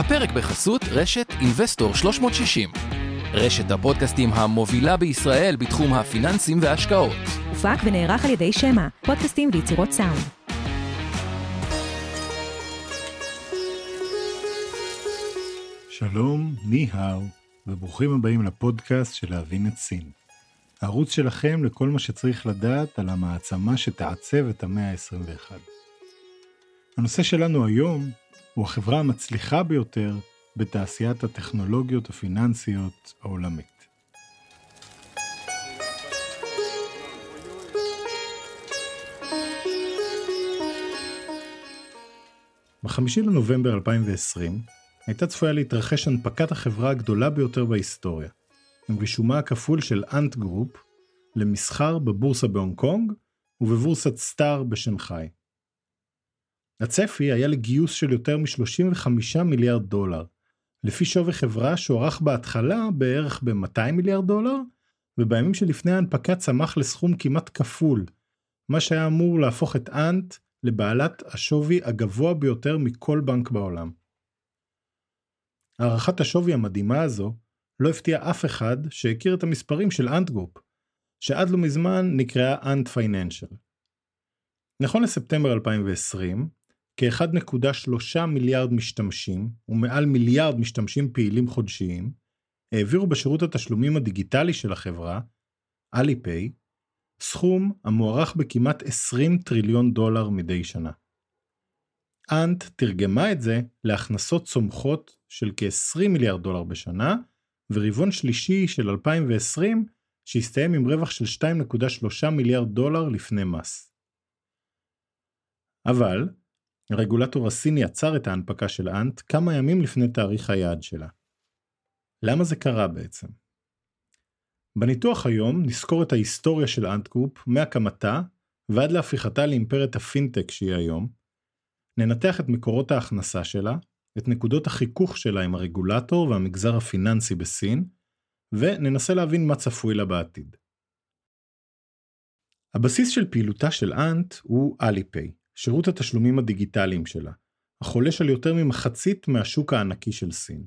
הפרק בחסות רשת אינבסטור 360. רשת הפודקאסטים המובילה בישראל בתחום הפיננסים וההשקעות. הופק ונערך על ידי שמע, פודקאסטים ויצירות סאונד. שלום, ני-האו, וברוכים הבאים לפודקאסט של להבין את סין. הערוץ שלכם לכל מה שצריך לדעת על המעצמה שתעצב את המאה ה-21. הנושא שלנו היום הוא החברה המצליחה ביותר בתעשיית הטכנולוגיות הפיננסיות העולמית. בחמישי לנובמבר 2020 הייתה צפויה להתרחש הנפקת החברה הגדולה ביותר בהיסטוריה, עם רישומה הכפול של אנט גרופ למסחר בבורסה בהונג קונג ובבורסת סטאר בשנגחאי. הצפי היה לגיוס של יותר מ-35 מיליארד דולר, לפי שווי חברה שהוערך בהתחלה בערך ב-200 מיליארד דולר, ובימים שלפני ההנפקה צמח לסכום כמעט כפול, מה שהיה אמור להפוך את אנט לבעלת השווי הגבוה ביותר מכל בנק בעולם. הערכת השווי המדהימה הזו לא הפתיעה אף אחד שהכיר את המספרים של אנט גרופ, שעד לא מזמן נקראה אנט פייננשל. נכון לספטמבר 2020, כ-1.3 מיליארד משתמשים ומעל מיליארד משתמשים פעילים חודשיים העבירו בשירות התשלומים הדיגיטלי של החברה, אליפיי, סכום המוערך בכמעט 20 טריליון דולר מדי שנה. אנט תרגמה את זה להכנסות צומחות של כ-20 מיליארד דולר בשנה, ורבעון שלישי של 2020 שהסתיים עם רווח של 2.3 מיליארד דולר לפני מס. אבל, הרגולטור הסיני עצר את ההנפקה של אנט כמה ימים לפני תאריך היעד שלה. למה זה קרה בעצם? בניתוח היום נסקור את ההיסטוריה של אנט גרופ מהקמתה ועד להפיכתה לאימפרית הפינטק שהיא היום, ננתח את מקורות ההכנסה שלה, את נקודות החיכוך שלה עם הרגולטור והמגזר הפיננסי בסין, וננסה להבין מה צפוי לה בעתיד. הבסיס של פעילותה של אנט הוא אליפיי, שירות התשלומים הדיגיטליים שלה, החולש על יותר ממחצית מהשוק הענקי של סין.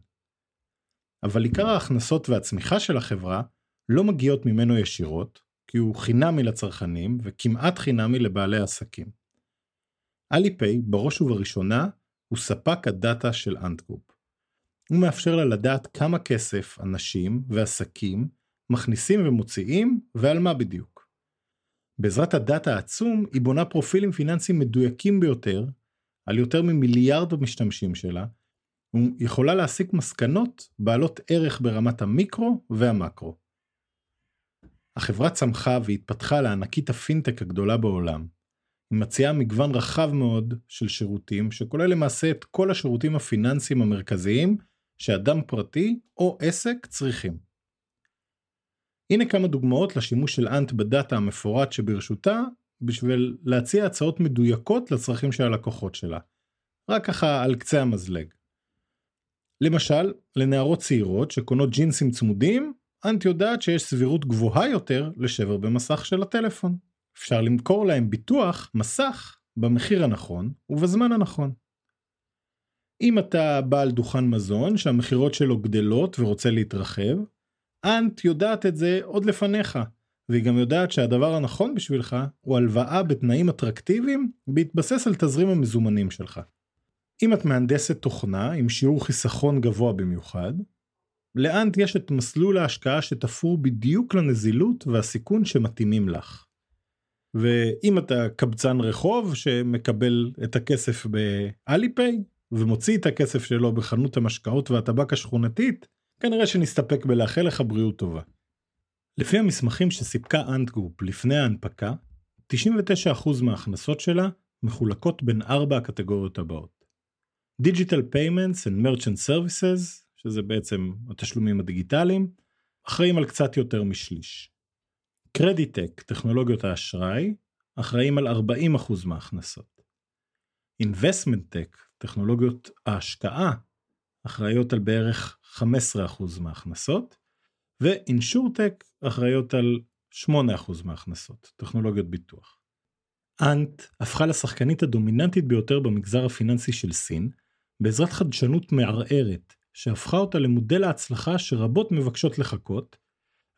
אבל עיקר ההכנסות והצמיחה של החברה לא מגיעות ממנו ישירות, כי הוא חינמי לצרכנים וכמעט חינמי לבעלי עסקים. אליפיי בראש ובראשונה הוא ספק הדאטה של אנטגרופ. הוא מאפשר לה לדעת כמה כסף אנשים ועסקים מכניסים ומוציאים ועל מה בדיוק. בעזרת הדאטה העצום היא בונה פרופילים פיננסיים מדויקים ביותר על יותר ממיליארד המשתמשים שלה, ויכולה להסיק מסקנות בעלות ערך ברמת המיקרו והמקרו. החברה צמחה והתפתחה לענקית הפינטק הגדולה בעולם. היא מציעה מגוון רחב מאוד של שירותים שכולל למעשה את כל השירותים הפיננסיים המרכזיים שאדם פרטי או עסק צריכים. הנה כמה דוגמאות לשימוש של אנט בדאטה המפורט שברשותה בשביל להציע הצעות מדויקות לצרכים של הלקוחות שלה. רק ככה על קצה המזלג. למשל, לנערות צעירות שקונות ג'ינסים צמודים, אנט יודעת שיש סבירות גבוהה יותר לשבר במסך של הטלפון. אפשר למכור להם ביטוח מסך במחיר הנכון ובזמן הנכון. אם אתה בעל דוכן מזון שהמכירות שלו גדלות ורוצה להתרחב, אנט יודעת את זה עוד לפניך, והיא גם יודעת שהדבר הנכון בשבילך הוא הלוואה בתנאים אטרקטיביים בהתבסס על תזרים המזומנים שלך. אם את מהנדסת תוכנה עם שיעור חיסכון גבוה במיוחד, לאנט יש את מסלול ההשקעה שתפור בדיוק לנזילות והסיכון שמתאימים לך. ואם אתה קבצן רחוב שמקבל את הכסף באליפיי ומוציא את הכסף שלו בחנות המשקאות והטבק השכונתית, כנראה שנסתפק בלאחל לך בריאות טובה. לפי המסמכים שסיפקה אנטגרופ לפני ההנפקה, 99% מההכנסות שלה מחולקות בין ארבע הקטגוריות הבאות. Digital Payments and Merchant Services, שזה בעצם התשלומים הדיגיטליים, אחראים על קצת יותר משליש. קרדיטק, טכנולוגיות האשראי, אחראים על 40% מההכנסות. Investment Tech, טכנולוגיות ההשקעה, אחראיות על בערך 15% מההכנסות, ואינשורטק אחראיות על 8% מההכנסות, טכנולוגיות ביטוח. אנט הפכה לשחקנית הדומיננטית ביותר במגזר הפיננסי של סין, בעזרת חדשנות מערערת, שהפכה אותה למודל ההצלחה שרבות מבקשות לחכות,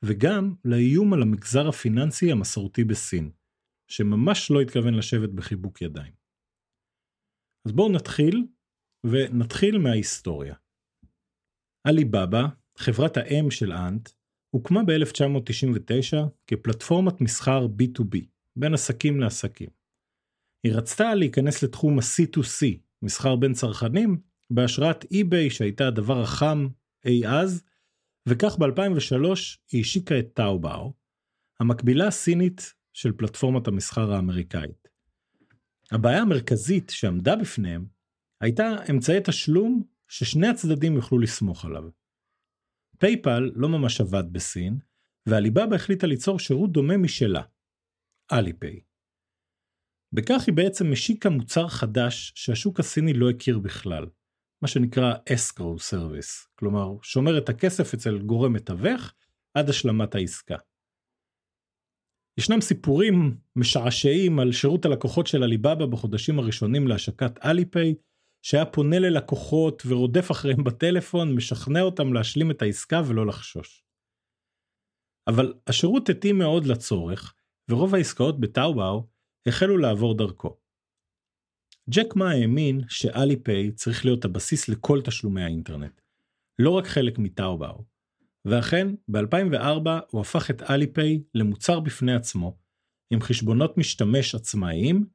וגם לאיום על המגזר הפיננסי המסורתי בסין, שממש לא התכוון לשבת בחיבוק ידיים. אז בואו נתחיל, ונתחיל מההיסטוריה. עליבאבא, חברת האם של אנט, הוקמה ב-1999 כפלטפורמת מסחר B2B, בין עסקים לעסקים. היא רצתה להיכנס לתחום ה-C2C, מסחר בין צרכנים, בהשראת eBay שהייתה הדבר החם אי אז, וכך ב-2003 היא השיקה את טאובאו, המקבילה הסינית של פלטפורמת המסחר האמריקאית. הבעיה המרכזית שעמדה בפניהם הייתה אמצעי תשלום ששני הצדדים יוכלו לסמוך עליו. פייפל לא ממש עבד בסין, ועליבאבא החליטה ליצור שירות דומה משלה, אליפיי. בכך היא בעצם השיקה מוצר חדש שהשוק הסיני לא הכיר בכלל, מה שנקרא escrow service, כלומר שומר את הכסף אצל גורם מתווך עד השלמת העסקה. ישנם סיפורים משעשעים על שירות הלקוחות של עליבאבא בחודשים הראשונים להשקת אליפיי, שהיה פונה ללקוחות ורודף אחריהם בטלפון, משכנע אותם להשלים את העסקה ולא לחשוש. אבל השירות התאים מאוד לצורך, ורוב העסקאות בטאובאו החלו לעבור דרכו. ג'ק מה האמין שאליפיי צריך להיות הבסיס לכל תשלומי האינטרנט, לא רק חלק מטאובאו. ואכן, ב-2004 הוא הפך את אליפיי למוצר בפני עצמו, עם חשבונות משתמש עצמאיים,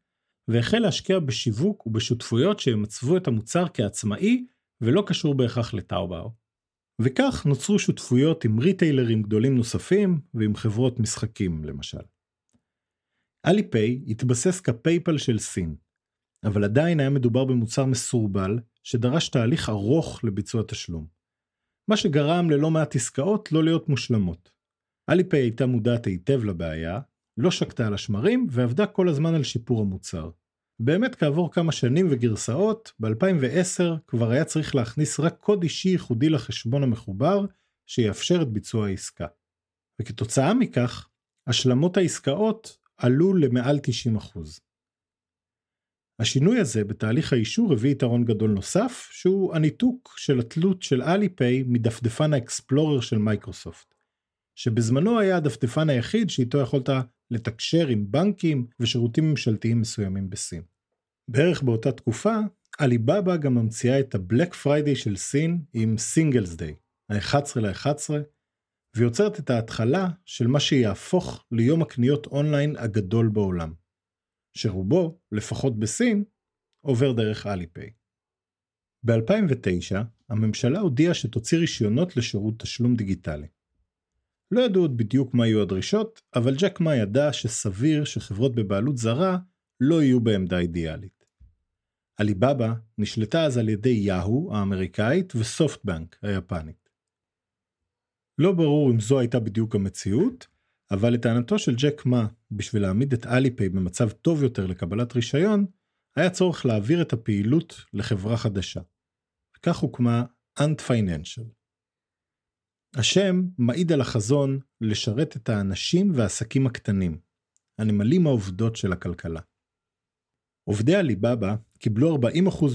והחל להשקיע בשיווק ובשותפויות שימצבו את המוצר כעצמאי ולא קשור בהכרח לטאובאו. וכך נוצרו שותפויות עם ריטיילרים גדולים נוספים ועם חברות משחקים למשל. אליפיי התבסס כפייפל של סין, אבל עדיין היה מדובר במוצר מסורבל שדרש תהליך ארוך לביצוע תשלום. מה שגרם ללא מעט עסקאות לא להיות מושלמות. אליפיי הייתה מודעת היטב לבעיה, לא שקטה על השמרים ועבדה כל הזמן על שיפור המוצר. באמת כעבור כמה שנים וגרסאות, ב-2010 כבר היה צריך להכניס רק קוד אישי ייחודי לחשבון המחובר שיאפשר את ביצוע העסקה. וכתוצאה מכך, השלמות העסקאות עלו למעל 90%. השינוי הזה בתהליך האישור הביא יתרון גדול נוסף, שהוא הניתוק של התלות של אליפיי מדפדפן האקספלורר של מייקרוסופט, שבזמנו היה הדפדפן היחיד שאיתו יכולת לתקשר עם בנקים ושירותים ממשלתיים מסוימים בסין. בערך באותה תקופה, עליבאבא גם ממציאה את ה-Black Friday של סין עם Singles Day, ה-11 ל-11, ויוצרת את ההתחלה של מה שיהפוך ליום הקניות אונליין הגדול בעולם, שרובו, לפחות בסין, עובר דרך אליפיי. ב-2009, הממשלה הודיעה שתוציא רישיונות לשירות תשלום דיגיטלי. לא ידעו עוד בדיוק מה יהיו הדרישות, אבל ג'ק מה ידע שסביר שחברות בבעלות זרה לא יהיו בעמדה אידיאלית. עליבאבא נשלטה אז על ידי יאהו האמריקאית וסופטבנק היפנית. לא ברור אם זו הייתה בדיוק המציאות, אבל לטענתו של ג'ק מה, בשביל להעמיד את אליפיי במצב טוב יותר לקבלת רישיון, היה צורך להעביר את הפעילות לחברה חדשה. וכך הוקמה Ant Financial. השם מעיד על החזון לשרת את האנשים והעסקים הקטנים, הנמלים העובדות של הכלכלה. עובדי עליבאבא קיבלו 40%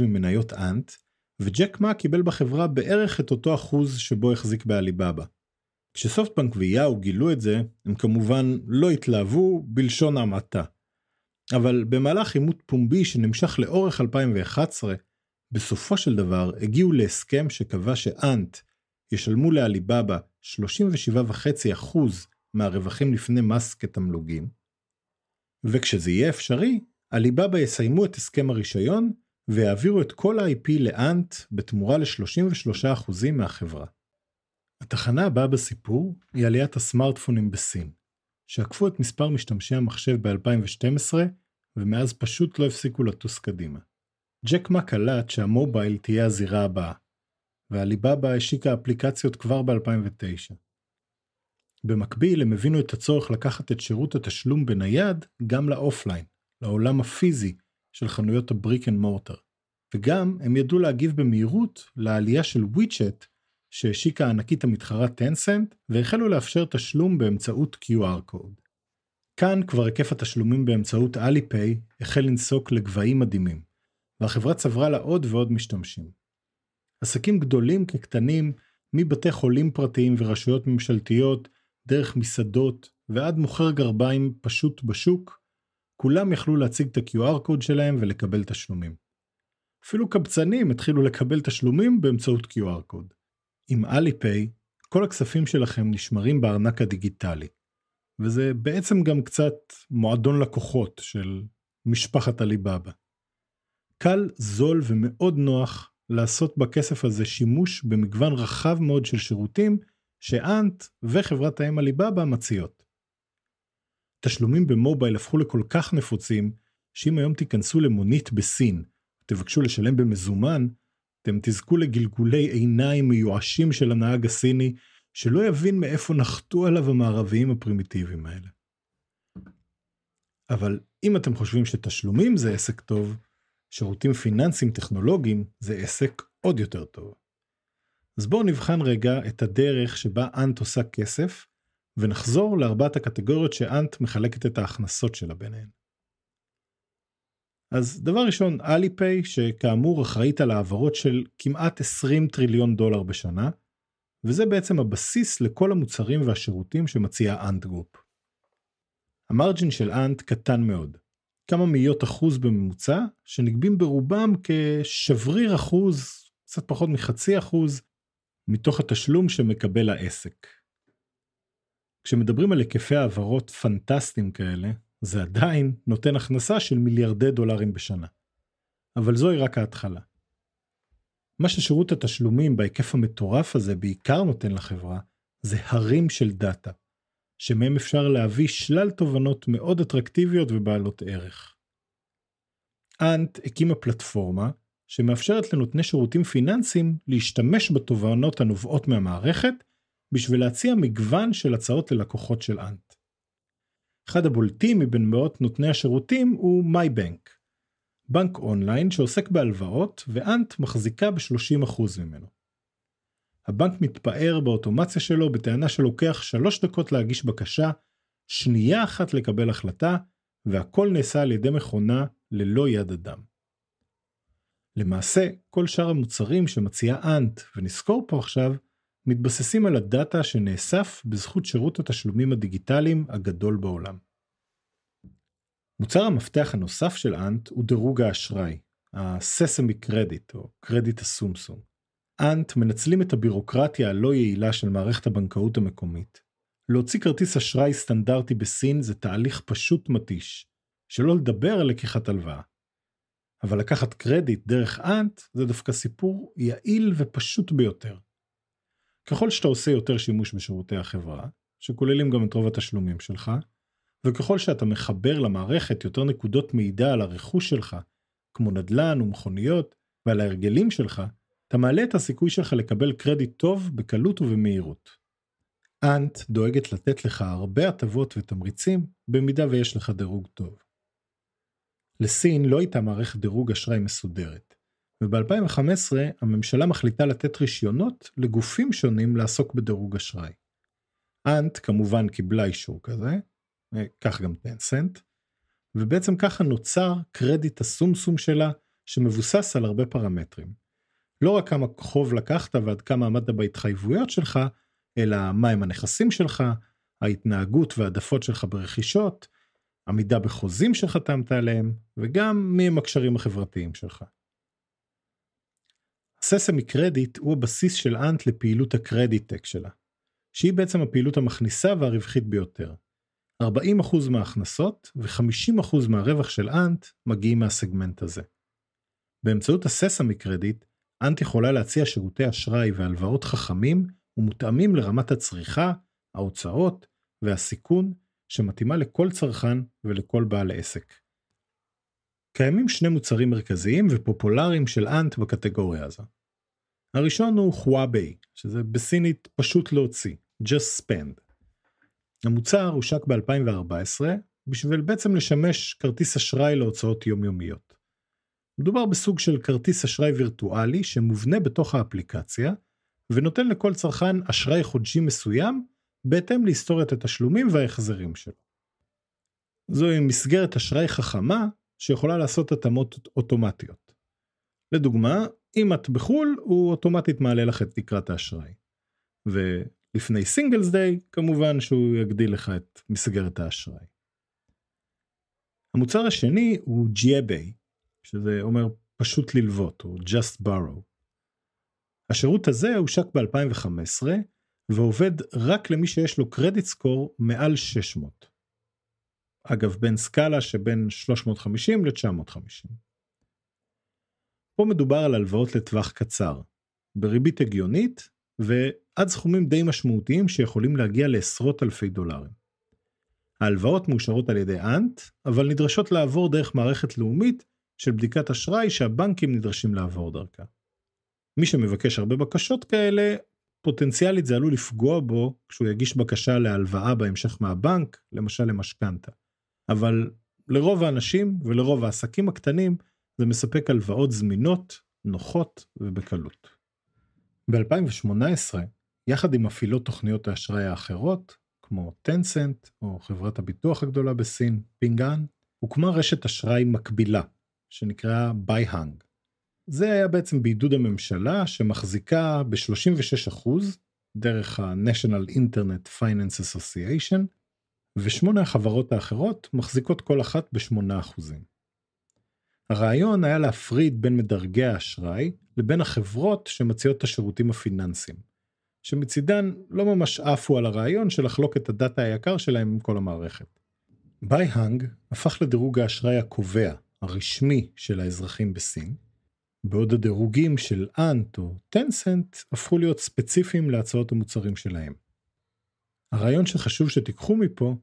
ממניות אנט, וג'ק מה קיבל בחברה בערך את אותו אחוז שבו החזיק בעליבאבא. כשסופטבנק ויאו גילו את זה, הם כמובן לא התלהבו בלשון המעטה. אבל במהלך עימות פומבי שנמשך לאורך 2011, בסופו של דבר הגיעו להסכם שקבע שאנט ישלמו לעליבאבא 37.5% מהרווחים לפני מס כתמלוגים, וכשזה יהיה אפשרי, עליבאבא יסיימו את הסכם הרישיון ויעבירו את כל ה-IP לאנט בתמורה ל-33% מהחברה. התחנה הבאה בסיפור היא עליית הסמארטפונים בסין, שעקפו את מספר משתמשי המחשב ב-2012 ומאז פשוט לא הפסיקו לטוס קדימה. ג'ק מה קלט שהמובייל תהיה הזירה הבאה, ועליבאבא השיקה אפליקציות כבר ב-2009. במקביל הם הבינו את הצורך לקחת את שירות התשלום בנייד גם ל-offline, לעולם הפיזי של חנויות ה-brick and mortar. וגם הם ידעו להגיב במהירות לעלייה של וויצ'ט שהשיקה ענקית המתחרה טנסנט והחלו לאפשר תשלום באמצעות QR code. כאן כבר היקף התשלומים באמצעות אליפיי החל לנסוק לגבהים מדהימים, והחברה צברה לה עוד ועוד משתמשים. עסקים גדולים כקטנים, מבתי חולים פרטיים ורשויות ממשלתיות, דרך מסעדות ועד מוכר גרביים פשוט בשוק, כולם יכלו להציג את ה-QR קוד שלהם ולקבל תשלומים. אפילו קבצנים התחילו לקבל תשלומים באמצעות QR קוד. עם אליפיי, כל הכספים שלכם נשמרים בארנק הדיגיטלי. וזה בעצם גם קצת מועדון לקוחות של משפחת עליבאבא. קל, זול ומאוד נוח לעשות בכסף הזה שימוש במגוון רחב מאוד של שירותים שאנט וחברת האם עליבאבא מציעות. תשלומים במובייל הפכו לכל כך נפוצים, שאם היום תיכנסו למונית בסין, תבקשו לשלם במזומן, אתם תזכו לגלגולי עיניים מיואשים של הנהג הסיני, שלא יבין מאיפה נחתו עליו המערביים הפרימיטיביים האלה. אבל אם אתם חושבים שתשלומים זה עסק טוב, שירותים פיננסיים טכנולוגיים זה עסק עוד יותר טוב. אז בואו נבחן רגע את הדרך שבה אנט עושה כסף, ונחזור לארבעת הקטגוריות שאנט מחלקת את ההכנסות שלה ביניהן. אז דבר ראשון, אליפיי, שכאמור אחראית על העברות של כמעט 20 טריליון דולר בשנה, וזה בעצם הבסיס לכל המוצרים והשירותים שמציע אנט גרופ. ה-margin של אנט קטן מאוד, כמה מאיות אחוז בממוצע, שנגבים ברובם כשבריר אחוז, קצת פחות מחצי אחוז, מתוך התשלום שמקבל העסק. כשמדברים על היקפי העברות פנטסטיים כאלה, זה עדיין נותן הכנסה של מיליארדי דולרים בשנה. אבל זוהי רק ההתחלה. מה ששירות התשלומים בהיקף המטורף הזה בעיקר נותן לחברה, זה הרים של דאטה, שמהם אפשר להביא שלל תובנות מאוד אטרקטיביות ובעלות ערך. אנט הקימה פלטפורמה שמאפשרת לנותני שירותים פיננסיים להשתמש בתובנות הנובעות מהמערכת בשביל להציע מגוון של הצעות ללקוחות של אנט. אחד הבולטים מבין מאות נותני השירותים הוא מייבנק, בנק אונליין שעוסק בהלוואות ואנט מחזיקה ב-30% ממנו. הבנק מתפאר באוטומציה שלו בטענה שלוקח שלוש דקות להגיש בקשה, שנייה אחת לקבל החלטה, והכל נעשה על ידי מכונה ללא יד אדם. למעשה, כל שאר המוצרים שמציעה אנט, ונזכור פה עכשיו, מתבססים על הדאטה שנאסף בזכות שירות התשלומים הדיגיטליים הגדול בעולם. מוצר המפתח הנוסף של אנט הוא דירוג האשראי, ה-Sesame Credit או קרדיט הסומסום. אנט מנצלים את הבירוקרטיה הלא יעילה של מערכת הבנקאות המקומית. להוציא כרטיס אשראי סטנדרטי בסין זה תהליך פשוט מתיש, שלא לדבר על לקיחת הלוואה. אבל לקחת קרדיט דרך אנט זה דווקא סיפור יעיל ופשוט ביותר. ככל שאתה עושה יותר שימוש בשירותי החברה, שכוללים גם את רוב התשלומים שלך, וככל שאתה מחבר למערכת יותר נקודות מידע על הרכוש שלך, כמו נדל"ן ומכוניות, ועל ההרגלים שלך, אתה מעלה את הסיכוי שלך לקבל קרדיט טוב בקלות ובמהירות. אנט דואגת לתת לך הרבה הטבות ותמריצים במידה ויש לך דירוג טוב. לסין לא הייתה מערכת דירוג אשראי מסודרת, וב-2015 הממשלה מחליטה לתת רישיונות לגופים שונים לעסוק בדירוג אשראי. אנט כמובן קיבלה אישור כזה, כך גם טנסנט, ובעצם ככה נוצר קרדיט הסומסום שלה שמבוסס על הרבה פרמטרים. לא רק כמה חוב לקחת ועד כמה עמדת בהתחייבויות שלך, אלא מהם הנכסים שלך, ההתנהגות והעדפות שלך ברכישות, עמידה בחוזים שחתמת עליהם, וגם מי הם הקשרים החברתיים שלך. Sesame Credit הוא הבסיס של אנט לפעילות ה-CreditTech שלה, שהיא בעצם הפעילות המכניסה והרווחית ביותר. 40% מההכנסות ו-50% מהרווח של אנט מגיעים מהסגמנט הזה. באמצעות הססמי קרדיט, אנט יכולה להציע שירותי אשראי והלוואות חכמים ומותאמים לרמת הצריכה, ההוצאות והסיכון שמתאימה לכל צרכן ולכל בעל עסק. קיימים שני מוצרים מרכזיים ופופולריים של אנט בקטגוריה הזו. הראשון הוא חוואביי, שזה בסינית פשוט להוציא, just spend. המוצר הושק ב-2014 בשביל בעצם לשמש כרטיס אשראי להוצאות יומיומיות. מדובר בסוג של כרטיס אשראי וירטואלי שמובנה בתוך האפליקציה ונותן לכל צרכן אשראי חודשי מסוים בהתאם להיסטוריית התשלומים וההחזרים שלו. זוהי מסגרת אשראי חכמה שיכולה לעשות התאמות אוטומטיות. לדוגמה, אם את בחו"ל הוא אוטומטית מעלה לך את תקרת האשראי. ולפני סינגלס דיי כמובן שהוא יגדיל לך את מסגרת האשראי. המוצר השני הוא GBA, שזה אומר פשוט ללוות, או just borrow. השירות הזה הושק ב-2015, ועובד רק למי שיש לו קרדיט סקור מעל 600. אגב, בין סקאלה שבין 350 ל-950. פה מדובר על הלוואות לטווח קצר, בריבית הגיונית ועד סכומים די משמעותיים שיכולים להגיע לעשרות אלפי דולרים. ההלוואות מאושרות על ידי אנט, אבל נדרשות לעבור דרך מערכת לאומית של בדיקת אשראי שהבנקים נדרשים לעבור דרכה. מי שמבקש הרבה בקשות כאלה, פוטנציאלית זה עלול לפגוע בו כשהוא יגיש בקשה להלוואה בהמשך מהבנק, למשל למשכנתה. אבל לרוב האנשים ולרוב העסקים הקטנים זה מספק הלוואות זמינות, נוחות ובקלות. ב-2018, יחד עם מפעילות תוכניות האשראי האחרות, כמו טנסנט או חברת הביטוח הגדולה בסין, פינגאן, הוקמה רשת אשראי מקבילה, שנקראה בייהאנג. זה היה בעצם בעידוד הממשלה שמחזיקה ב-36% דרך ה-National Internet Finance Association, ושמונה החברות האחרות מחזיקות כל אחת ב-8%. הרעיון היה להפריד בין מדרגי האשראי לבין החברות שמציעות את השירותים הפיננסיים, שמצידן לא ממש עפו על הרעיון של לחלוק את הדאטה היקר שלהם עם כל המערכת. בייהאנג הפך לדירוג האשראי הקובע, הרשמי של האזרחים בסין, בעוד הדירוגים של אנט או טנסנט הפכו להיות ספציפיים להצעות המוצרים שלהם. הרעיון שחשוב שתיקחו מפה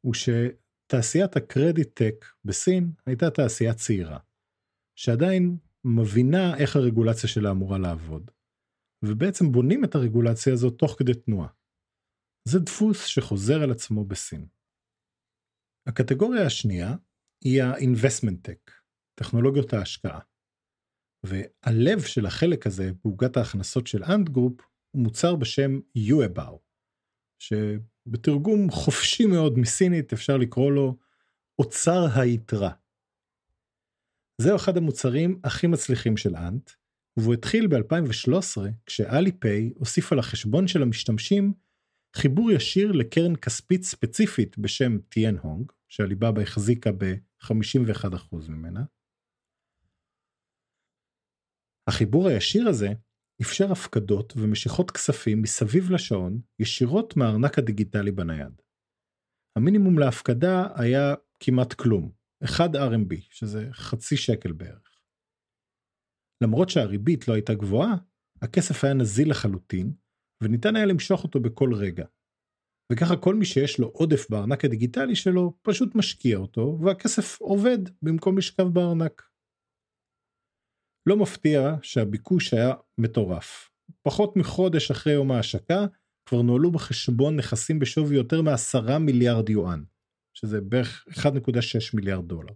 הוא שתעשיית ה credit tech בסין הייתה תעשייה צעירה, שעדיין מבינה איך הרגולציה שלה אמורה לעבוד, ובעצם בונים את הרגולציה הזאת תוך כדי תנועה. זה דפוס שחוזר על עצמו בסין. הקטגוריה השנייה היא ה-investment tech, טכנולוגיות ההשקעה. והלב של החלק הזה בעוגת ההכנסות של Ant Group הוא מוצר בשם UABAO, שבתרגום חופשי מאוד מסינית אפשר לקרוא לו אוצר היתרה. זהו אחד המוצרים הכי מצליחים של אנט, והוא התחיל ב-2013 כשאליפיי הוסיפה לחשבון של המשתמשים חיבור ישיר לקרן כספית ספציפית בשם טיאן הונג, שהליבאבא החזיקה ב-51% ממנה, החיבור הישיר הזה אפשר הפקדות ומשיכות כספים מסביב לשעון ישירות מהארנק הדיגיטלי בנייד. המינימום להפקדה היה כמעט כלום, 1 RMB, שזה חצי שקל בערך. למרות שהריבית לא הייתה גבוהה, הכסף היה נזיל לחלוטין, וניתן היה למשוך אותו בכל רגע. וככה כל מי שיש לו עודף בארנק הדיגיטלי שלו, פשוט משקיע אותו, והכסף עובד במקום לשכב בארנק. לא מפתיע שהביקוש היה מטורף. פחות מחודש אחרי יום ההשקה, כבר נוהלו בחשבון נכסים בשווי יותר מ-10 מיליארד יואן, שזה בערך 1.6 מיליארד דולר.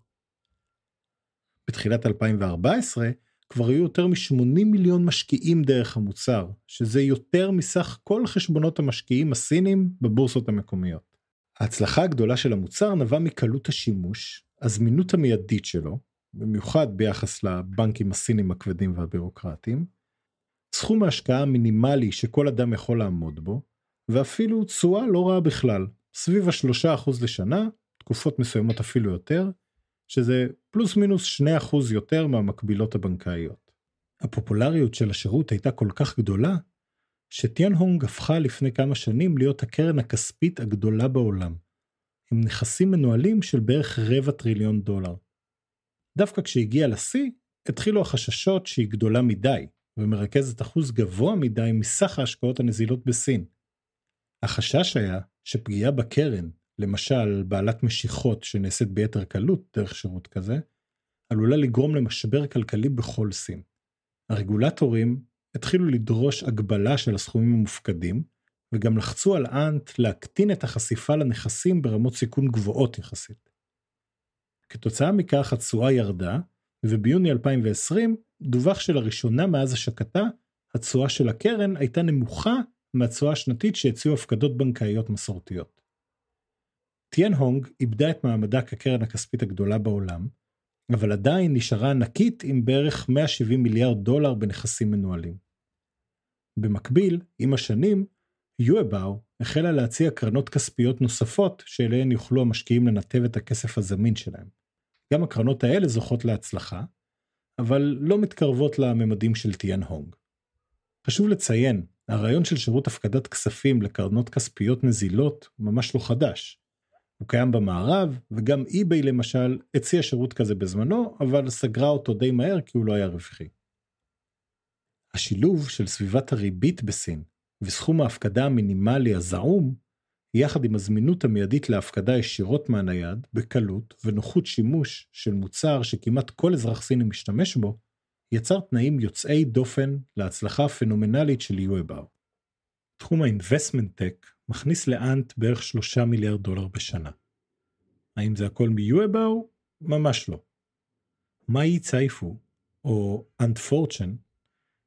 בתחילת 2014 כבר היו יותר מ-80 מיליון משקיעים דרך המוצר, שזה יותר מסך כל חשבונות המשקיעים הסינים בבורסות המקומיות. ההצלחה הגדולה של המוצר נבעה מקלות השימוש, הזמינות המיידית שלו, במיוחד ביחס לבנקים הסינים הכבדים והבירוקרטיים, סכום ההשקעה המינימלי שכל אדם יכול לעמוד בו, ואפילו תשואה לא רעה בכלל, סביב השלושה אחוז לשנה, תקופות מסוימות אפילו יותר, שזה פלוס מינוס שני אחוז יותר מהמקבילות הבנקאיות. הפופולריות של השירות הייתה כל כך גדולה, שטיאן הונג הפכה לפני כמה שנים להיות הקרן הכספית הגדולה בעולם, עם נכסים מנוהלים של בערך רבע טריליון דולר. דווקא כשהגיעה לשיא, התחילו החששות שהיא גדולה מדי, ומרכזת אחוז גבוה מדי מסך ההשקעות הנזילות בסין. החשש היה שפגיעה בקרן, למשל בעלת משיכות שנעשית ביתר קלות דרך שירות כזה, עלולה לגרום למשבר כלכלי בכל סין. הרגולטורים התחילו לדרוש הגבלה של הסכומים המופקדים, וגם לחצו על אנט להקטין את החשיפה לנכסים ברמות סיכון גבוהות יחסית. כתוצאה מכך התשואה ירדה, וביוני 2020 דווח שלראשונה מאז השקתה, התשואה של הקרן הייתה נמוכה מהתשואה השנתית שהציעו הפקדות בנקאיות מסורתיות. טיאן הונג איבדה את מעמדה כקרן הכספית הגדולה בעולם, אבל עדיין נשארה ענקית עם בערך 170 מיליארד דולר בנכסים מנוהלים. במקביל, עם השנים, יואבאו החלה להציע קרנות כספיות נוספות שאליהן יוכלו המשקיעים לנתב את הכסף הזמין שלהם. גם הקרנות האלה זוכות להצלחה, אבל לא מתקרבות לממדים של טיאן הונג. חשוב לציין, הרעיון של שירות הפקדת כספים לקרנות כספיות נזילות ממש לא חדש. הוא קיים במערב, וגם אי-ביי למשל הציע שירות כזה בזמנו, אבל סגרה אותו די מהר כי הוא לא היה רווחי. השילוב של סביבת הריבית בסין וסכום ההפקדה המינימלי הזעום, יחד עם הזמינות המיידית להפקדה ישירות מהנייד, בקלות ונוחות שימוש של מוצר שכמעט כל אזרח סיני משתמש בו, יצר תנאים יוצאי דופן להצלחה הפנומנלית של יואבאו. תחום ה-investment tech מכניס לאנט בערך 3 מיליארד דולר בשנה. האם זה הכל מיואבאו? ממש לא. מאי צייפו, או אנט פורצ'ן,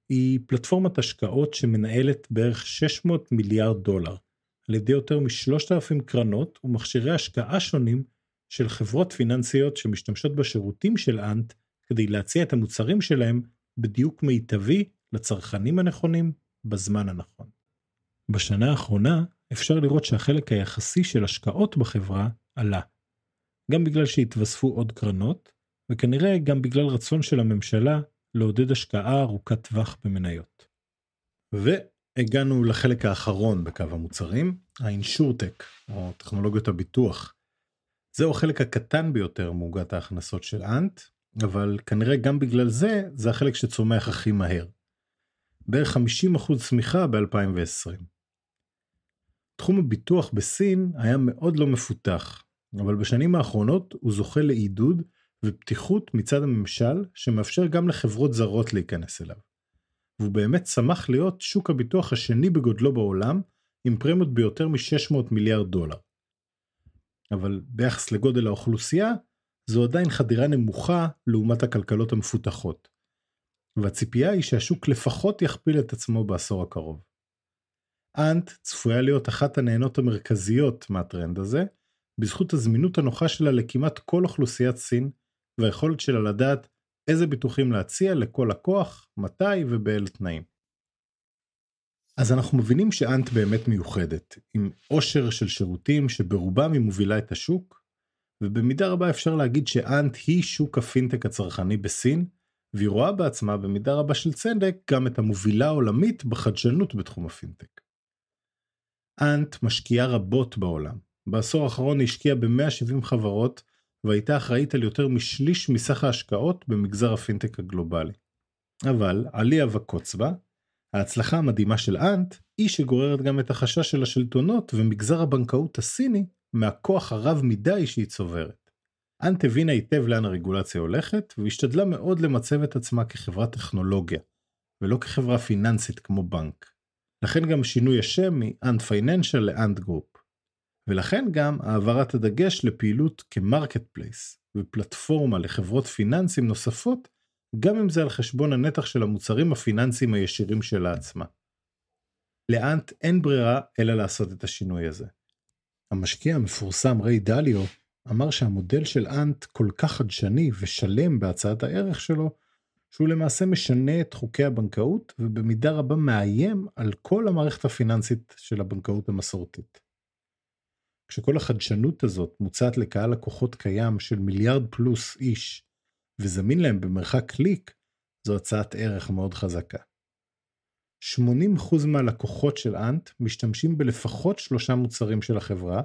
היא פלטפורמת השקעות שמנהלת בערך 600 מיליארד דולר, על ידי יותר מ-3,000 קרנות ומכשירי השקעה שונים של חברות פיננסיות שמשתמשות בשירותים של אנט כדי להציע את המוצרים שלהם בדיוק מיטבי לצרכנים הנכונים בזמן הנכון. בשנה האחרונה אפשר לראות שהחלק היחסי של השקעות בחברה עלה. גם בגלל שהתווספו עוד קרנות, וכנראה גם בגלל רצון של הממשלה לעודד השקעה ארוכת טווח במניות. והגענו לחלק האחרון בקו המוצרים, האינשורטק, או טכנולוגיות הביטוח. זהו החלק הקטן ביותר מעוגת ההכנסות של אנט, אבל כנראה גם בגלל זה, זה החלק שצומח הכי מהר. בערך 50% צמיחה ב-2020. תחום הביטוח בסין היה מאוד לא מפותח, אבל בשנים האחרונות הוא זוכה לעידוד ופתיחות מצד הממשל שמאפשר גם לחברות זרות להיכנס אליו. והוא באמת צמח להיות שוק הביטוח השני בגודלו בעולם, עם פרמיות ביותר מ-600 מיליארד דולר. אבל ביחס לגודל האוכלוסייה, זו עדיין חדירה נמוכה לעומת הכלכלות המפותחות. והציפייה היא שהשוק לפחות יכפיל את עצמו בעשור הקרוב. Ant צפויה להיות אחת הנהנות המרכזיות מהטרנד הזה, בזכות הזמינות הנוחה שלה לכמעט כל אוכלוסיית סין, והיכולת שלה לדעת איזה ביטוחים להציע לכל לקוח, מתי ובאילו תנאים. אז אנחנו מבינים ש Ant באמת מיוחדת, עם עושר של שירותים שברובם היא מובילה את השוק, ובמידה רבה אפשר להגיד ש Ant היא שוק הפינטק הצרכני בסין, והיא רואה בעצמה במידה רבה של צדק גם את המובילה העולמית בחדשנות בתחום הפינטק. אנט משקיעה רבות בעולם. בעשור האחרון היא השקיעה ב-170 חברות והייתה אחראית על יותר משליש מסך ההשקעות במגזר הפינטק הגלובלי. אבל, עליה וקוצבה, ההצלחה המדהימה של אנט היא שגוררת גם את החשש של השלטונות ומגזר הבנקאות הסיני מהכוח הרב מדי שהיא צוברת. אנט הבינה היטב לאן הרגולציה הולכת והשתדלה מאוד למצב את עצמה כחברת טכנולוגיה, ולא כחברה פיננסית כמו בנק. לכן גם שינוי השם מ-Ant Financial ל-Ant Group. ולכן גם העברת הדגש לפעילות כ marketplace ופלטפורמה לחברות פיננסים נוספות, גם אם זה על חשבון הנתח של המוצרים הפיננסיים הישירים שלה עצמה. ל Ant אין ברירה אלא לעשות את השינוי הזה. המשקיע המפורסם ריי דליו אמר שהמודל של Ant כל כך חדשני ושלם בהצעת הערך שלו, שהוא למעשה משנה את חוקי הבנקאות ובמידה רבה מאיים על כל המערכת הפיננסית של הבנקאות המסורתית. כשכל החדשנות הזאת מוצעת לקהל לקוחות קיים של מיליארד פלוס איש וזמין להם במרחק קליק, זו הצעת ערך מאוד חזקה. 80% מהלקוחות של אנט משתמשים בלפחות שלושה מוצרים של החברה,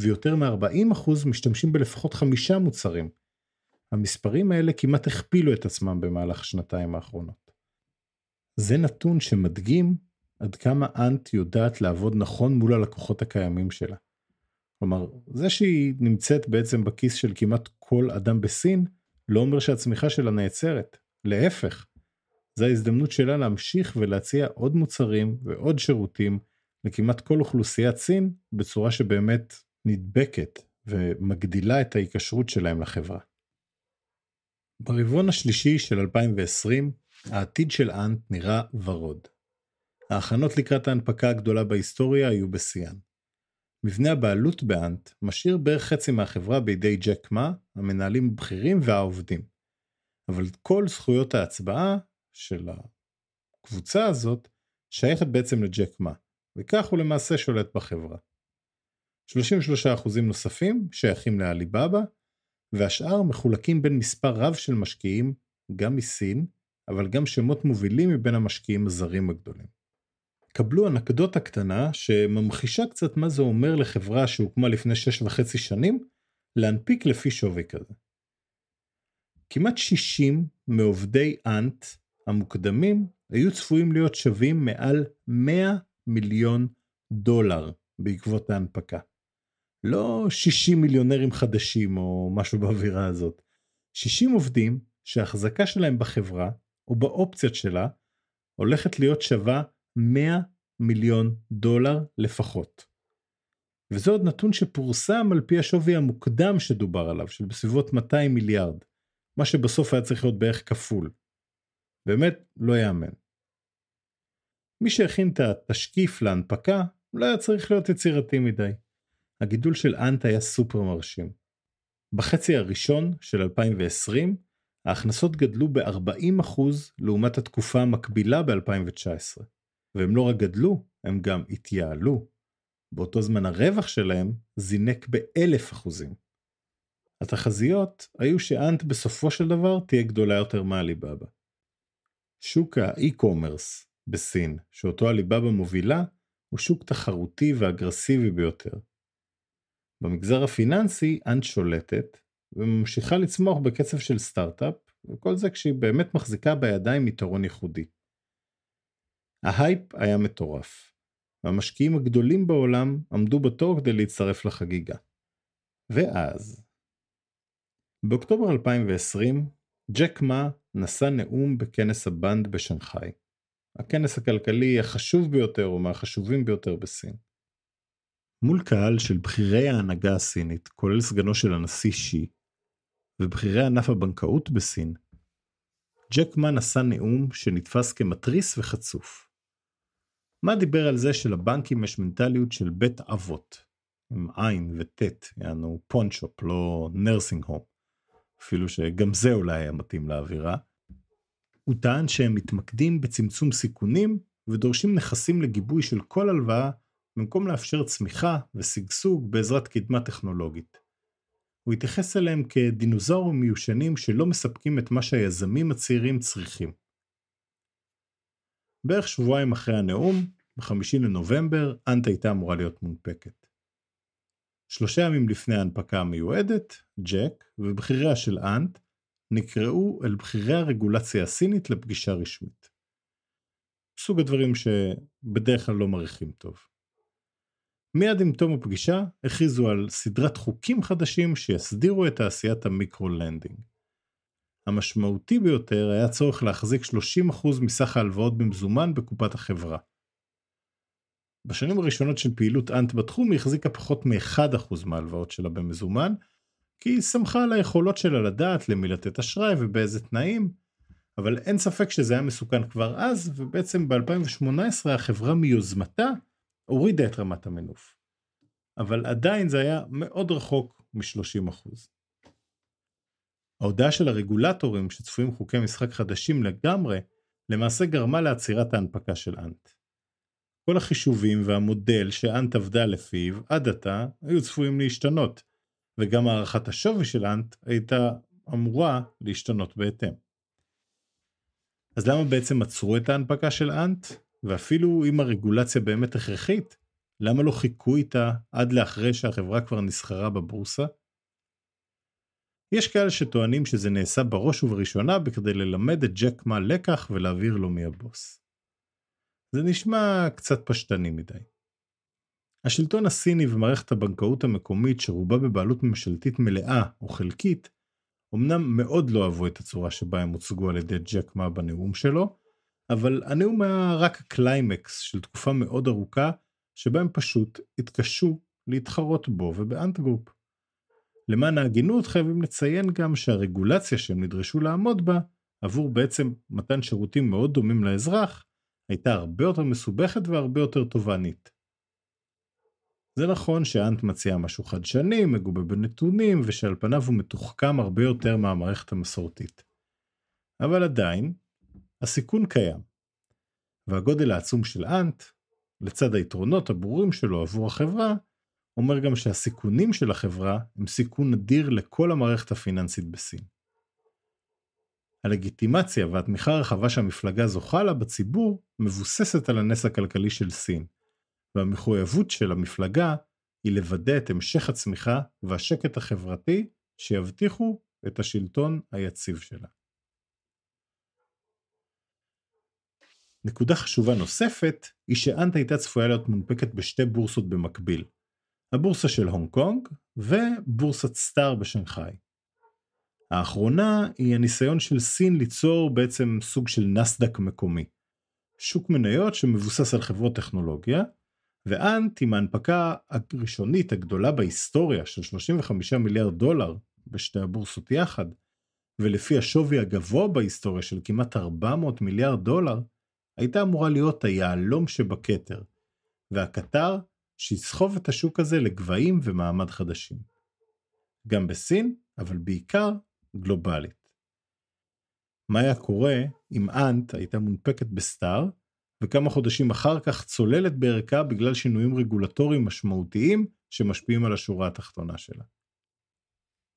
ויותר מ-40% משתמשים בלפחות חמישה מוצרים. המספרים האלה כמעט הכפילו את עצמם במהלך השנתיים האחרונות. זה נתון שמדגים עד כמה אנט יודעת לעבוד נכון מול הלקוחות הקיימים שלה. כלומר, זה שהיא נמצאת בעצם בכיס של כמעט כל אדם בסין, לא אומר שהצמיחה שלה נעצרת. להפך, זו ההזדמנות שלה להמשיך ולהציע עוד מוצרים ועוד שירותים לכמעט כל אוכלוסיית סין בצורה שבאמת נדבקת ומגדילה את ההיקשרות שלהם לחברה. ברבעון השלישי של 2020, העתיד של אנט נראה ורוד. ההכנות לקראת ההנפקה הגדולה בהיסטוריה היו בשיאן. מבנה הבעלות באנט משאיר בערך חצי מהחברה בידי ג'ק מה, המנהלים הבכירים והעובדים. אבל כל זכויות ההצבעה של הקבוצה הזאת שייכת בעצם לג'ק מה, וכך הוא למעשה שולט בחברה. 33% נוספים שייכים לעליבאבא, והשאר מחולקים בין מספר רב של משקיעים, גם מסין, אבל גם שמות מובילים מבין המשקיעים הזרים הגדולים. קבלו אנקדוטה קטנה שממחישה קצת מה זה אומר לחברה שהוקמה לפני שש וחצי שנים, להנפיק לפי שווי כזה. כמעט 60 מעובדי אנט המוקדמים היו צפויים להיות שווים מעל 100 מיליון דולר בעקבות ההנפקה. לא 60 מיליונרים חדשים או משהו באווירה הזאת. 60 עובדים שההחזקה שלהם בחברה או באופציות שלה הולכת להיות שווה 100 מיליון דולר לפחות. וזה עוד נתון שפורסם על פי השווי המוקדם שדובר עליו, של בסביבות 200 מיליארד, מה שבסוף היה צריך להיות בערך כפול. באמת לא יאמן. מי שהכין את התשקיף להנפקה לא היה צריך להיות יצירתי מדי. הגידול של אנט היה סופר מרשים. בחצי הראשון של 2020 ההכנסות גדלו ב-40% לעומת התקופה המקבילה ב-2019. והם לא רק גדלו, הם גם התייעלו. באותו זמן הרווח שלהם זינק ב-1000%. התחזיות היו ש Ant בסופו של דבר תהיה גדולה יותר מעליבאבא. שוק ה e-commerce בסין, שאותו עליבאבא מובילה, הוא שוק תחרותי ואגרסיבי ביותר. במגזר הפיננסי Ant שולטת, וממשיכה לצמוח בקצב של סטארט-אפ, וכל זה כשהיא באמת מחזיקה בידיים יתרון ייחודי. ההייפ היה מטורף, והמשקיעים הגדולים בעולם עמדו בתור כדי להצטרף לחגיגה. ואז, באוקטובר 2020, ג'ק מה נשא נאום בכנס הבנד בשנגחאי. הכנס הכלכלי החשוב ביותר או מהחשובים ביותר בסין. מול קהל של בכירי ההנהגה הסינית, כולל סגנו של הנשיא שי, ובכירי ענף הבנקאות בסין, ג'ק מה נשא נאום שנתפס כמתריס וחצוף. מה דיבר על זה שלבנקים יש מנטליות של בית אבות, עם עין וטית, יענו פונצ'ופ, לא נרסינג הום, אפילו שגם זה אולי היה מתאים לאווירה. הוא טען שהם מתמקדים בצמצום סיכונים ודורשים נכסים לגיבוי של כל הלוואה במקום לאפשר צמיחה ושגשוג בעזרת קדמה טכנולוגית. הוא התייחס אליהם כדינוזאורים מיושנים שלא מספקים את מה שהיזמים הצעירים צריכים. בערך שבועיים אחרי הנאום, ב-5 לנובמבר, Ant הייתה אמורה להיות מונפקת. שלושה ימים לפני ההנפקה המיועדת, ג'ק ובכיריה של Ant נקראו אל בכירי הרגולציה הסינית לפגישה רשמית. סוג הדברים שבדרך כלל לא מריחים טוב. מיד עם תום הפגישה הכריזו על סדרת חוקים חדשים שיסדירו את תעשיית ה micro-lending. המשמעותי ביותר היה צורך להחזיק 30% מסך ההלוואות במזומן בקופת החברה. בשנים הראשונות של פעילות אנט בתחום היא החזיקה פחות מ-1% מההלוואות שלה במזומן, כי היא סמכה על היכולות שלה לדעת למי לתת אשראי ובאיזה תנאים, אבל אין ספק שזה היה מסוכן כבר אז, ובעצם ב-2018 החברה מיוזמתה הורידה את רמת המנוף. אבל עדיין זה היה מאוד רחוק מ-30%. ההודעה של הרגולטורים שצפויים חוקי משחק חדשים לגמרי, למעשה גרמה לעצירת ההנפקה של אנט. כל החישובים והמודל שאנט עבדה לפיו עד עתה היו צפויים להשתנות, וגם הערכת השווי של אנט הייתה אמורה להשתנות בהתאם. אז למה בעצם עצרו את ההנפקה של אנט? ואפילו אם הרגולציה באמת הכרחית, למה לא חיכו איתה עד לאחרי שהחברה כבר נסחרה בבורסה? יש כאלה שטוענים שזה נעשה בראש ובראשונה בכדי ללמד את ג'ק מה לקח ולהעביר לו מי הבוס. זה נשמע קצת פשטני מדי. השלטון הסיני ומערכת הבנקאות המקומית שרובה בבעלות ממשלתית מלאה או חלקית, אמנם מאוד לא אהבו את הצורה שבה הם הוצגו על ידי ג'ק מה בנאום שלו, אבל הנאום היה רק הקליימקס של תקופה מאוד ארוכה שבה הם פשוט התקשו להתחרות בו ובאנטגרופ. למען ההגינות חייבים לציין גם שהרגולציה שהם נדרשו לעמוד בה עבור בעצם מתן שירותים מאוד דומים לאזרח הייתה הרבה יותר מסובכת והרבה יותר תובענית. זה נכון שאנט מציע משהו חדשני, מגובה בנתונים, ושעל פניו הוא מתוחכם הרבה יותר מהמערכת המסורתית. אבל עדיין, הסיכון קיים. והגודל העצום של אנט, לצד היתרונות הברורים שלו עבור החברה, אומר גם שהסיכונים של החברה הם סיכון אדיר לכל המערכת הפיננסית בסין. הלגיטימציה והתמיכה הרחבה שהמפלגה זוכה לה בציבור מבוססת על הנס הכלכלי של סין, והמחויבות של המפלגה היא לוודא את המשך הצמיחה והשקט החברתי שיבטיחו את השלטון היציב שלה. נקודה חשובה נוספת היא שאנט הייתה צפויה להיות מונפקת בשתי בורסות במקביל, הבורסה של הונג קונג ובורסת סטאר בשנגחאי. האחרונה היא הניסיון של סין ליצור בעצם סוג של נסדק מקומי. שוק מניות שמבוסס על חברות טכנולוגיה, ואנט עם ההנפקה הראשונית הגדולה בהיסטוריה של 35 מיליארד דולר בשתי הבורסות יחד, ולפי השווי הגבוה בהיסטוריה של כמעט 400 מיליארד דולר, הייתה אמורה להיות היהלום שבכתר, והקטר שיסחוב את השוק הזה לגבהים ומעמד חדשים. גם בסין, אבל בעיקר גלובלית. מה היה קורה אם אנט הייתה מונפקת בסטאר, וכמה חודשים אחר כך צוללת בערכה בגלל שינויים רגולטוריים משמעותיים שמשפיעים על השורה התחתונה שלה.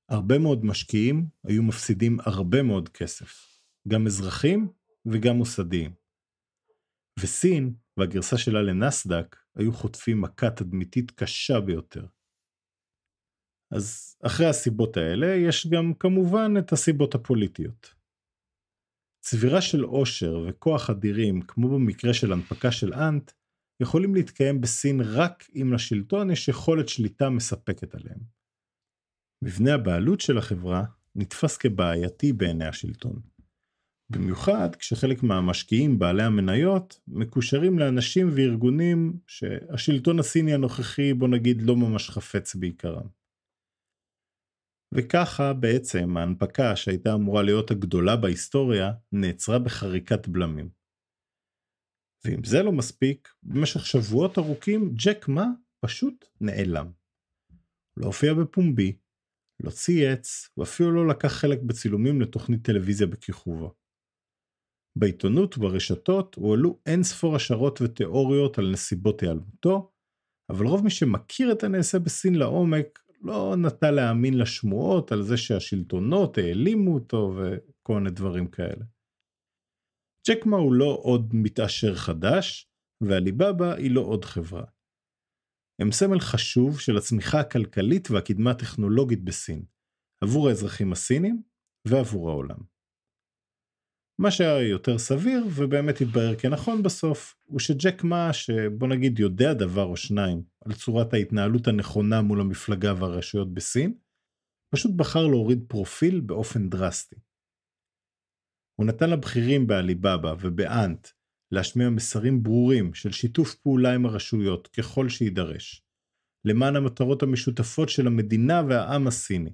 הרבה מאוד משקיעים היו מפסידים הרבה מאוד כסף, גם אזרחים וגם מוסדיים. וסין והגרסה שלה לנסדק היו חוטפים מכה תדמיתית קשה ביותר. אז אחרי הסיבות האלה יש גם כמובן את הסיבות הפוליטיות. צבירה של עושר וכוח אדירים, כמו במקרה של הנפקה של אנט, יכולים להתקיים בסין רק אם לשלטון יש יכולת שליטה מספקת עליהם. מבנה הבעלות של החברה נתפס כבעייתי בעיני השלטון. במיוחד כשחלק מהמשקיעים בעלי המניות מקושרים לאנשים וארגונים שהשלטון הסיני הנוכחי בוא נגיד לא ממש חפץ בעיקרם. וככה בעצם ההנפקה שהייתה אמורה להיות הגדולה בהיסטוריה נעצרה בחריקת בלמים. ואם זה לא מספיק, במשך שבועות ארוכים ג'ק מה פשוט נעלם. לא הופיע בפומבי, לא צייץ, ואפילו לא לקח חלק בצילומים לתוכנית טלוויזיה בכיכובו. בעיתונות וברשתות הועלו אין ספור השערות ותיאוריות על נסיבות היעלמותו, אבל רוב מי שמכיר את הנעשה בסין לעומק לא נטה להאמין לשמועות על זה שהשלטונות העלימו אותו וכל מיני דברים כאלה. צ'קמה הוא לא עוד מתעשר חדש, ועליבאבא היא לא עוד חברה. הם סמל חשוב של הצמיחה הכלכלית והקדמה הטכנולוגית בסין, עבור האזרחים הסינים ועבור העולם. מה שהיה יותר סביר ובאמת התברר כנכון בסוף הוא שג'ק מה שבוא נגיד יודע דבר או שניים על צורת ההתנהלות הנכונה מול המפלגה והרשויות בסין פשוט בחר להוריד פרופיל באופן דרסטי. הוא נתן לבכירים בעליבאבא וב Ant להשמיע מסרים ברורים של שיתוף פעולה עם הרשויות ככל שיידרש למען המטרות המשותפות של המדינה והעם הסיני.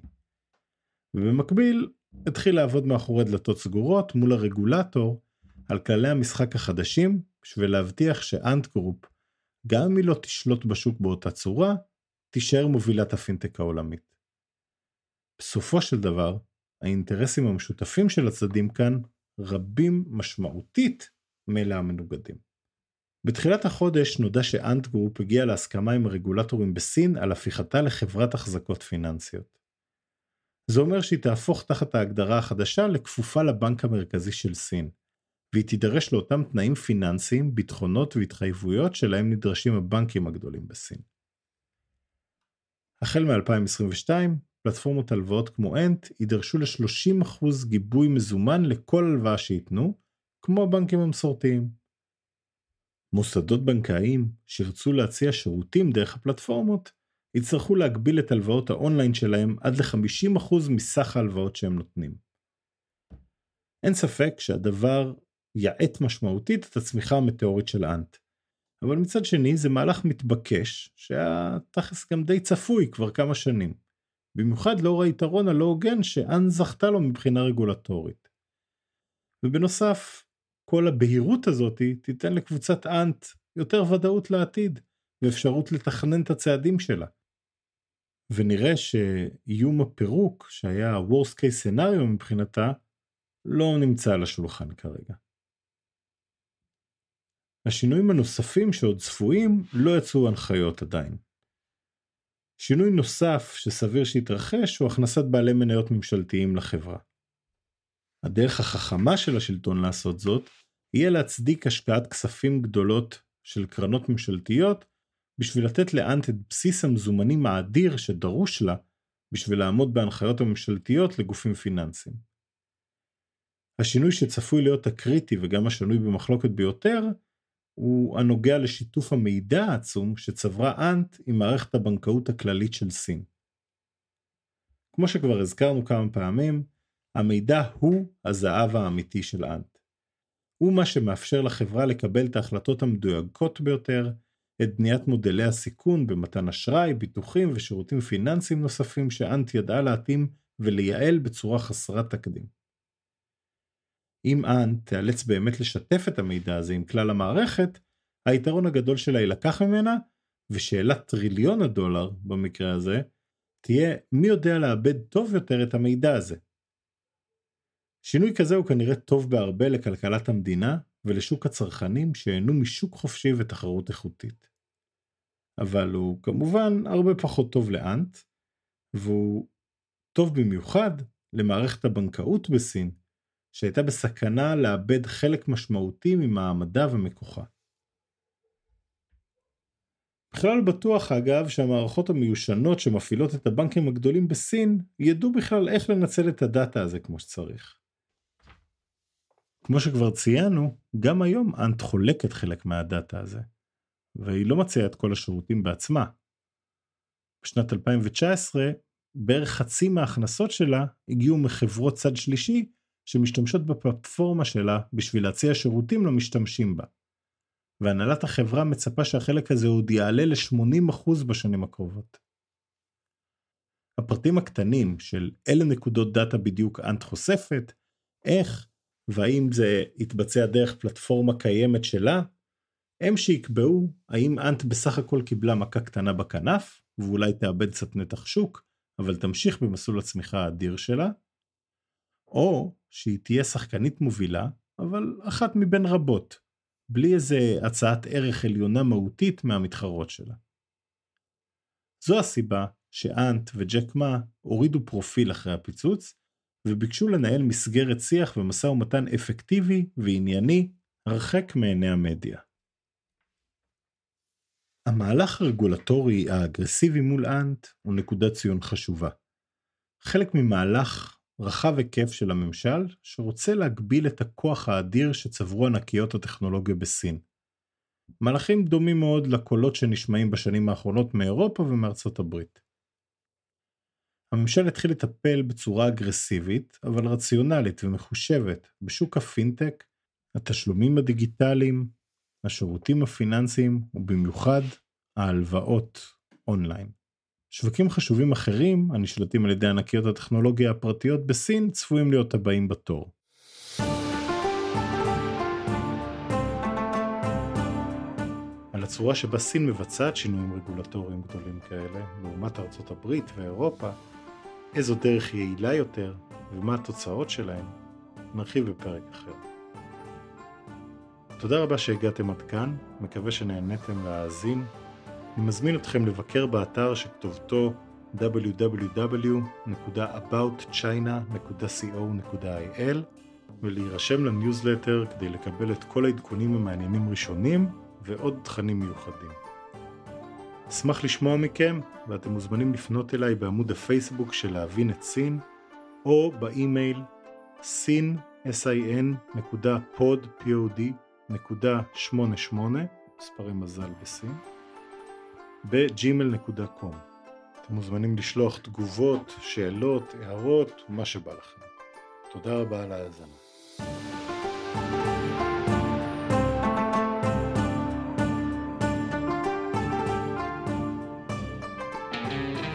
ובמקביל התחיל לעבוד מאחורי דלתות סגורות מול הרגולטור על כללי המשחק החדשים בשביל להבטיח ש Ant Group, גם אם היא לא תשלוט בשוק באותה צורה, תישאר מובילת הפינטק העולמית. בסופו של דבר, האינטרסים המשותפים של הצדדים כאן רבים משמעותית מאלה המנוגדים. בתחילת החודש נודע ש Ant Group הגיע להסכמה עם הרגולטורים בסין על הפיכתה לחברת החזקות פיננסיות. זה אומר שהיא תהפוך תחת ההגדרה החדשה לכפופה לבנק המרכזי של סין, והיא תידרש לאותם תנאים פיננסיים, ביטחונות והתחייבויות שלהם נדרשים הבנקים הגדולים בסין. החל מ-2022, פלטפורמות הלוואות כמו אנט יידרשו ל-30% גיבוי מזומן לכל הלוואה שייתנו, כמו הבנקים המסורתיים. מוסדות בנקאיים שירצו להציע שירותים דרך הפלטפורמות יצטרכו להגביל את הלוואות האונליין שלהם עד ל-50% מסך ההלוואות שהם נותנים. אין ספק שהדבר יעט משמעותית את הצמיחה המטאורית של אנט. אבל מצד שני זה מהלך מתבקש שהיה תכלס גם די צפוי כבר כמה שנים. במיוחד לאור היתרון הלא הוגן שאנט זכתה לו מבחינה רגולטורית. ובנוסף, כל הבהירות הזאת תיתן לקבוצת אנט יותר ודאות לעתיד, ואפשרות לתכנן את הצעדים שלה. ונראה שאיום הפירוק, שהיה ה-Worst case scenario מבחינתה, לא נמצא על השולחן כרגע. השינויים הנוספים שעוד צפויים לא יצאו הנחיות עדיין. שינוי נוסף שסביר שיתרחש הוא הכנסת בעלי מניות ממשלתיים לחברה. הדרך החכמה של השלטון לעשות זאת, יהיה להצדיק השקעת כספים גדולות של קרנות ממשלתיות בשביל לתת לאנט את בסיס המזומנים האדיר שדרוש לה בשביל לעמוד בהנחיות הממשלתיות לגופים פיננסיים. השינוי שצפוי להיות הקריטי וגם השנוי במחלוקת ביותר, הוא הנוגע לשיתוף המידע העצום שצברה אנט עם מערכת הבנקאות הכללית של סין. כמו שכבר הזכרנו כמה פעמים, המידע הוא הזהב האמיתי של אנט. הוא מה שמאפשר לחברה לקבל את ההחלטות המדויקות ביותר, את בניית מודלי הסיכון במתן אשראי, ביטוחים ושירותים פיננסיים נוספים שאנט ידעה להתאים ולייעל בצורה חסרת תקדים. אם אנט תיאלץ באמת לשתף את המידע הזה עם כלל המערכת, היתרון הגדול שלה יילקח ממנה, ושאלת טריליון הדולר במקרה הזה, תהיה מי יודע לאבד טוב יותר את המידע הזה. שינוי כזה הוא כנראה טוב בהרבה לכלכלת המדינה ולשוק הצרכנים שיהנו משוק חופשי ותחרות איכותית. אבל הוא כמובן הרבה פחות טוב לאנט, והוא טוב במיוחד למערכת הבנקאות בסין, שהייתה בסכנה לאבד חלק משמעותי ממעמדה ומכוחה. בכלל בטוח אגב שהמערכות המיושנות שמפעילות את הבנקים הגדולים בסין ידעו בכלל איך לנצל את הדאטה הזה כמו שצריך. כמו שכבר ציינו, גם היום אנט חולקת חלק מהדאטה הזה, והיא לא מציעה את כל השירותים בעצמה. בשנת 2019, בערך חצי מההכנסות שלה הגיעו מחברות צד שלישי שמשתמשות בפלטפורמה שלה בשביל להציע שירותים למשתמשים בה. והנהלת החברה מצפה שהחלק הזה עוד יעלה ל-80% בשנים הקרובות. הפרטים הקטנים של אילו נקודות דאטה בדיוק אנט חושפת, איך והאם זה יתבצע דרך פלטפורמה קיימת שלה, הם שיקבעו האם אנט בסך הכל קיבלה מכה קטנה בכנף, ואולי תאבד קצת נתח שוק, אבל תמשיך במסלול הצמיחה האדיר שלה, או שהיא תהיה שחקנית מובילה, אבל אחת מבין רבות, בלי איזה הצעת ערך עליונה מהותית מהמתחרות שלה. זו הסיבה שאנט וג'ק מה הורידו פרופיל אחרי הפיצוץ, וביקשו לנהל מסגרת שיח ומשא ומתן אפקטיבי וענייני הרחק מעיני המדיה. המהלך הרגולטורי האגרסיבי מול אנט הוא נקודת ציון חשובה. חלק ממהלך רחב היקף של הממשל שרוצה להגביל את הכוח האדיר שצברו ענקיות הטכנולוגיה בסין. מהלכים דומים מאוד לקולות שנשמעים בשנים האחרונות מאירופה ומארצות הברית. הממשל התחיל לטפל בצורה אגרסיבית, אבל רציונלית ומחושבת בשוק הפינטק, התשלומים הדיגיטליים, השירותים הפיננסיים ובמיוחד ההלוואות אונליין. שווקים חשובים אחרים, הנשלטים על ידי ענקיות הטכנולוגיה הפרטיות בסין, צפויים להיות הבאים בתור. על הצורה שבה סין מבצעת שינויים רגולטוריים גדולים כאלה, לעומת ארצות הברית ואירופה, איזו דרך יעילה יותר ומה התוצאות שלהם, נרחיב בפרק אחר. תודה רבה שהגעתם עד כאן, מקווה שנהניתם להאזין. אני מזמין אתכם לבקר באתר שכתובתו www.aboutchina.co.il ולהירשם לניוזלטר כדי לקבל את כל העדכונים המעניינים ראשונים ועוד תכנים מיוחדים. אשמח לשמוע מכם ואתם מוזמנים לפנות אליי בעמוד הפייסבוק של להבין את סין או באימייל sin sin pod pod נקודה 88 מספרי מזל בסין בג'ימל.קום אתם מוזמנים לשלוח תגובות, שאלות, הערות, מה שבא לכם. תודה רבה על ההאזנה.